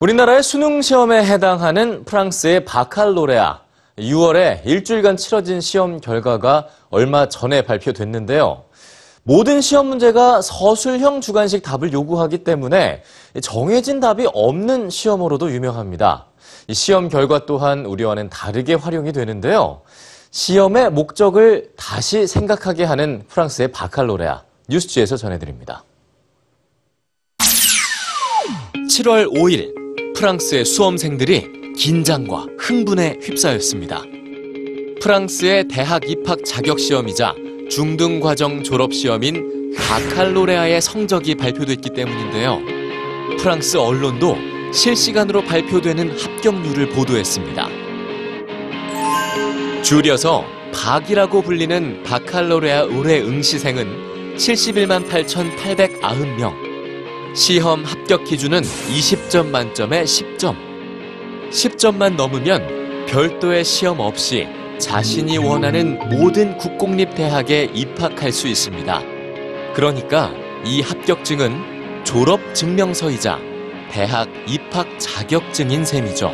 우리나라의 수능 시험에 해당하는 프랑스의 바칼로레아. 6월에 일주일간 치러진 시험 결과가 얼마 전에 발표됐는데요. 모든 시험 문제가 서술형 주관식 답을 요구하기 때문에 정해진 답이 없는 시험으로도 유명합니다. 이 시험 결과 또한 우리와는 다르게 활용이 되는데요. 시험의 목적을 다시 생각하게 하는 프랑스의 바칼로레아. 뉴스지에서 전해드립니다. 7월 5일 프랑스의 수험생들이 긴장과 흥분에 휩싸였습니다. 프랑스의 대학 입학 자격 시험이자 중등 과정 졸업 시험인 바칼로레아의 성적이 발표됐기 때문인데요. 프랑스 언론도 실시간으로 발표되는 합격률을 보도했습니다. 줄여서 박이라고 불리는 바칼로레아 올해 응시생은 71만 8,890명. 시험 합격 기준은 20점 만점에 10점. 10점만 넘으면 별도의 시험 없이 자신이 원하는 모든 국공립 대학에 입학할 수 있습니다. 그러니까 이 합격증은 졸업 증명서이자 대학 입학 자격증인 셈이죠.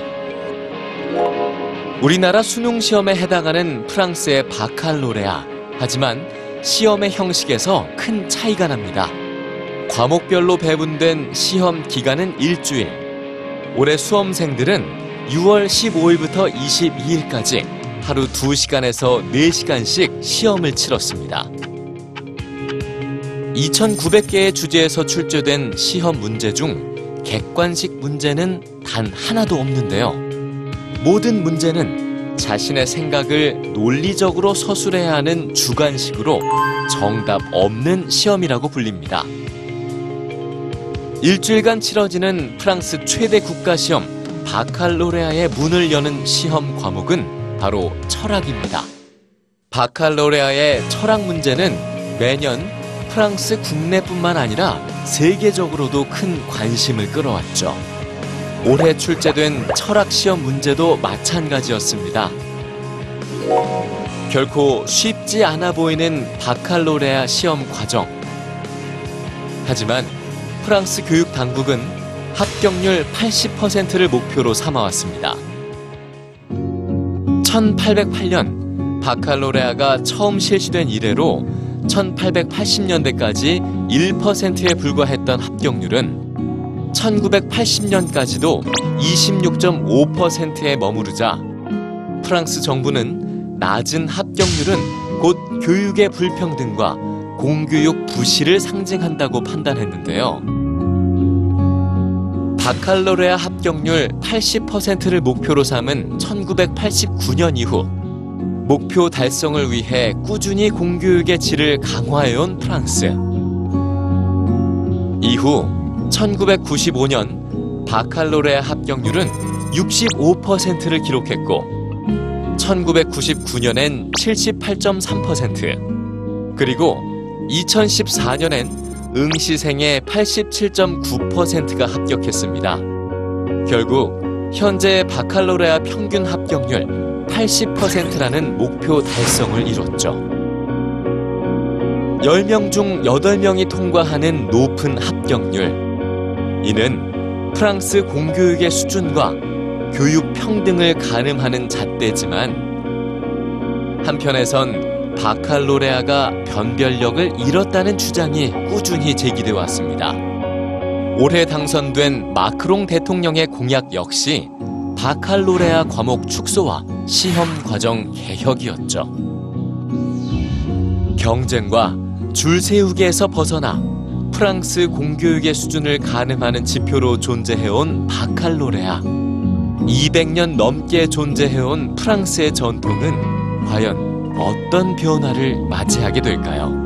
우리나라 수능 시험에 해당하는 프랑스의 바칼로레아. 하지만 시험의 형식에서 큰 차이가 납니다. 과목별로 배분된 시험 기간은 일주일. 올해 수험생들은 6월 15일부터 22일까지 하루 2시간에서 4시간씩 시험을 치렀습니다. 2,900개의 주제에서 출제된 시험 문제 중 객관식 문제는 단 하나도 없는데요. 모든 문제는 자신의 생각을 논리적으로 서술해야 하는 주관식으로 정답 없는 시험이라고 불립니다. 일주일간 치러지는 프랑스 최대 국가 시험 바칼로레아의 문을 여는 시험 과목은 바로 철학입니다. 바칼로레아의 철학 문제는 매년 프랑스 국내뿐만 아니라 세계적으로도 큰 관심을 끌어왔죠. 올해 출제된 철학 시험 문제도 마찬가지였습니다. 결코 쉽지 않아 보이는 바칼로레아 시험 과정. 하지만 프랑스 교육 당국은 합격률 80%를 목표로 삼아왔습니다. 1808년 바칼로레아가 처음 실시된 이래로 1880년대까지 1%에 불과했던 합격률은 1980년까지도 26.5%에 머무르자 프랑스 정부는 낮은 합격률은 곧 교육의 불평등과 공교육 부실을 상징한다고 판단했는데요. 바칼로레아 합격률 80%를 목표로 삼은 1989년 이후 목표 달성을 위해 꾸준히 공교육의 질을 강화해온 프랑스. 이후 1995년 바칼로레아 합격률은 65%를 기록했고 1999년엔 78.3% 그리고 2014년엔 응시생의 87.9%가 합격했습니다. 결국 현재 바칼로레아 평균 합격률 80%라는 목표 달성을 이뤘죠. 10명 중 8명이 통과하는 높은 합격률. 이는 프랑스 공교육의 수준과 교육 평등을 가늠하는 잣대지만 한편에선 바칼로레아가 변별력을 잃었다는 주장이 꾸준히 제기돼 왔습니다. 올해 당선된 마크롱 대통령의 공약 역시 바칼로레아 과목 축소와 시험 과정 개혁이었죠. 경쟁과 줄 세우기에서 벗어나 프랑스 공교육의 수준을 가늠하는 지표로 존재해온 바칼로레아. 200년 넘게 존재해온 프랑스의 전통은 과연 어떤 변화를 맞이하게 될까요?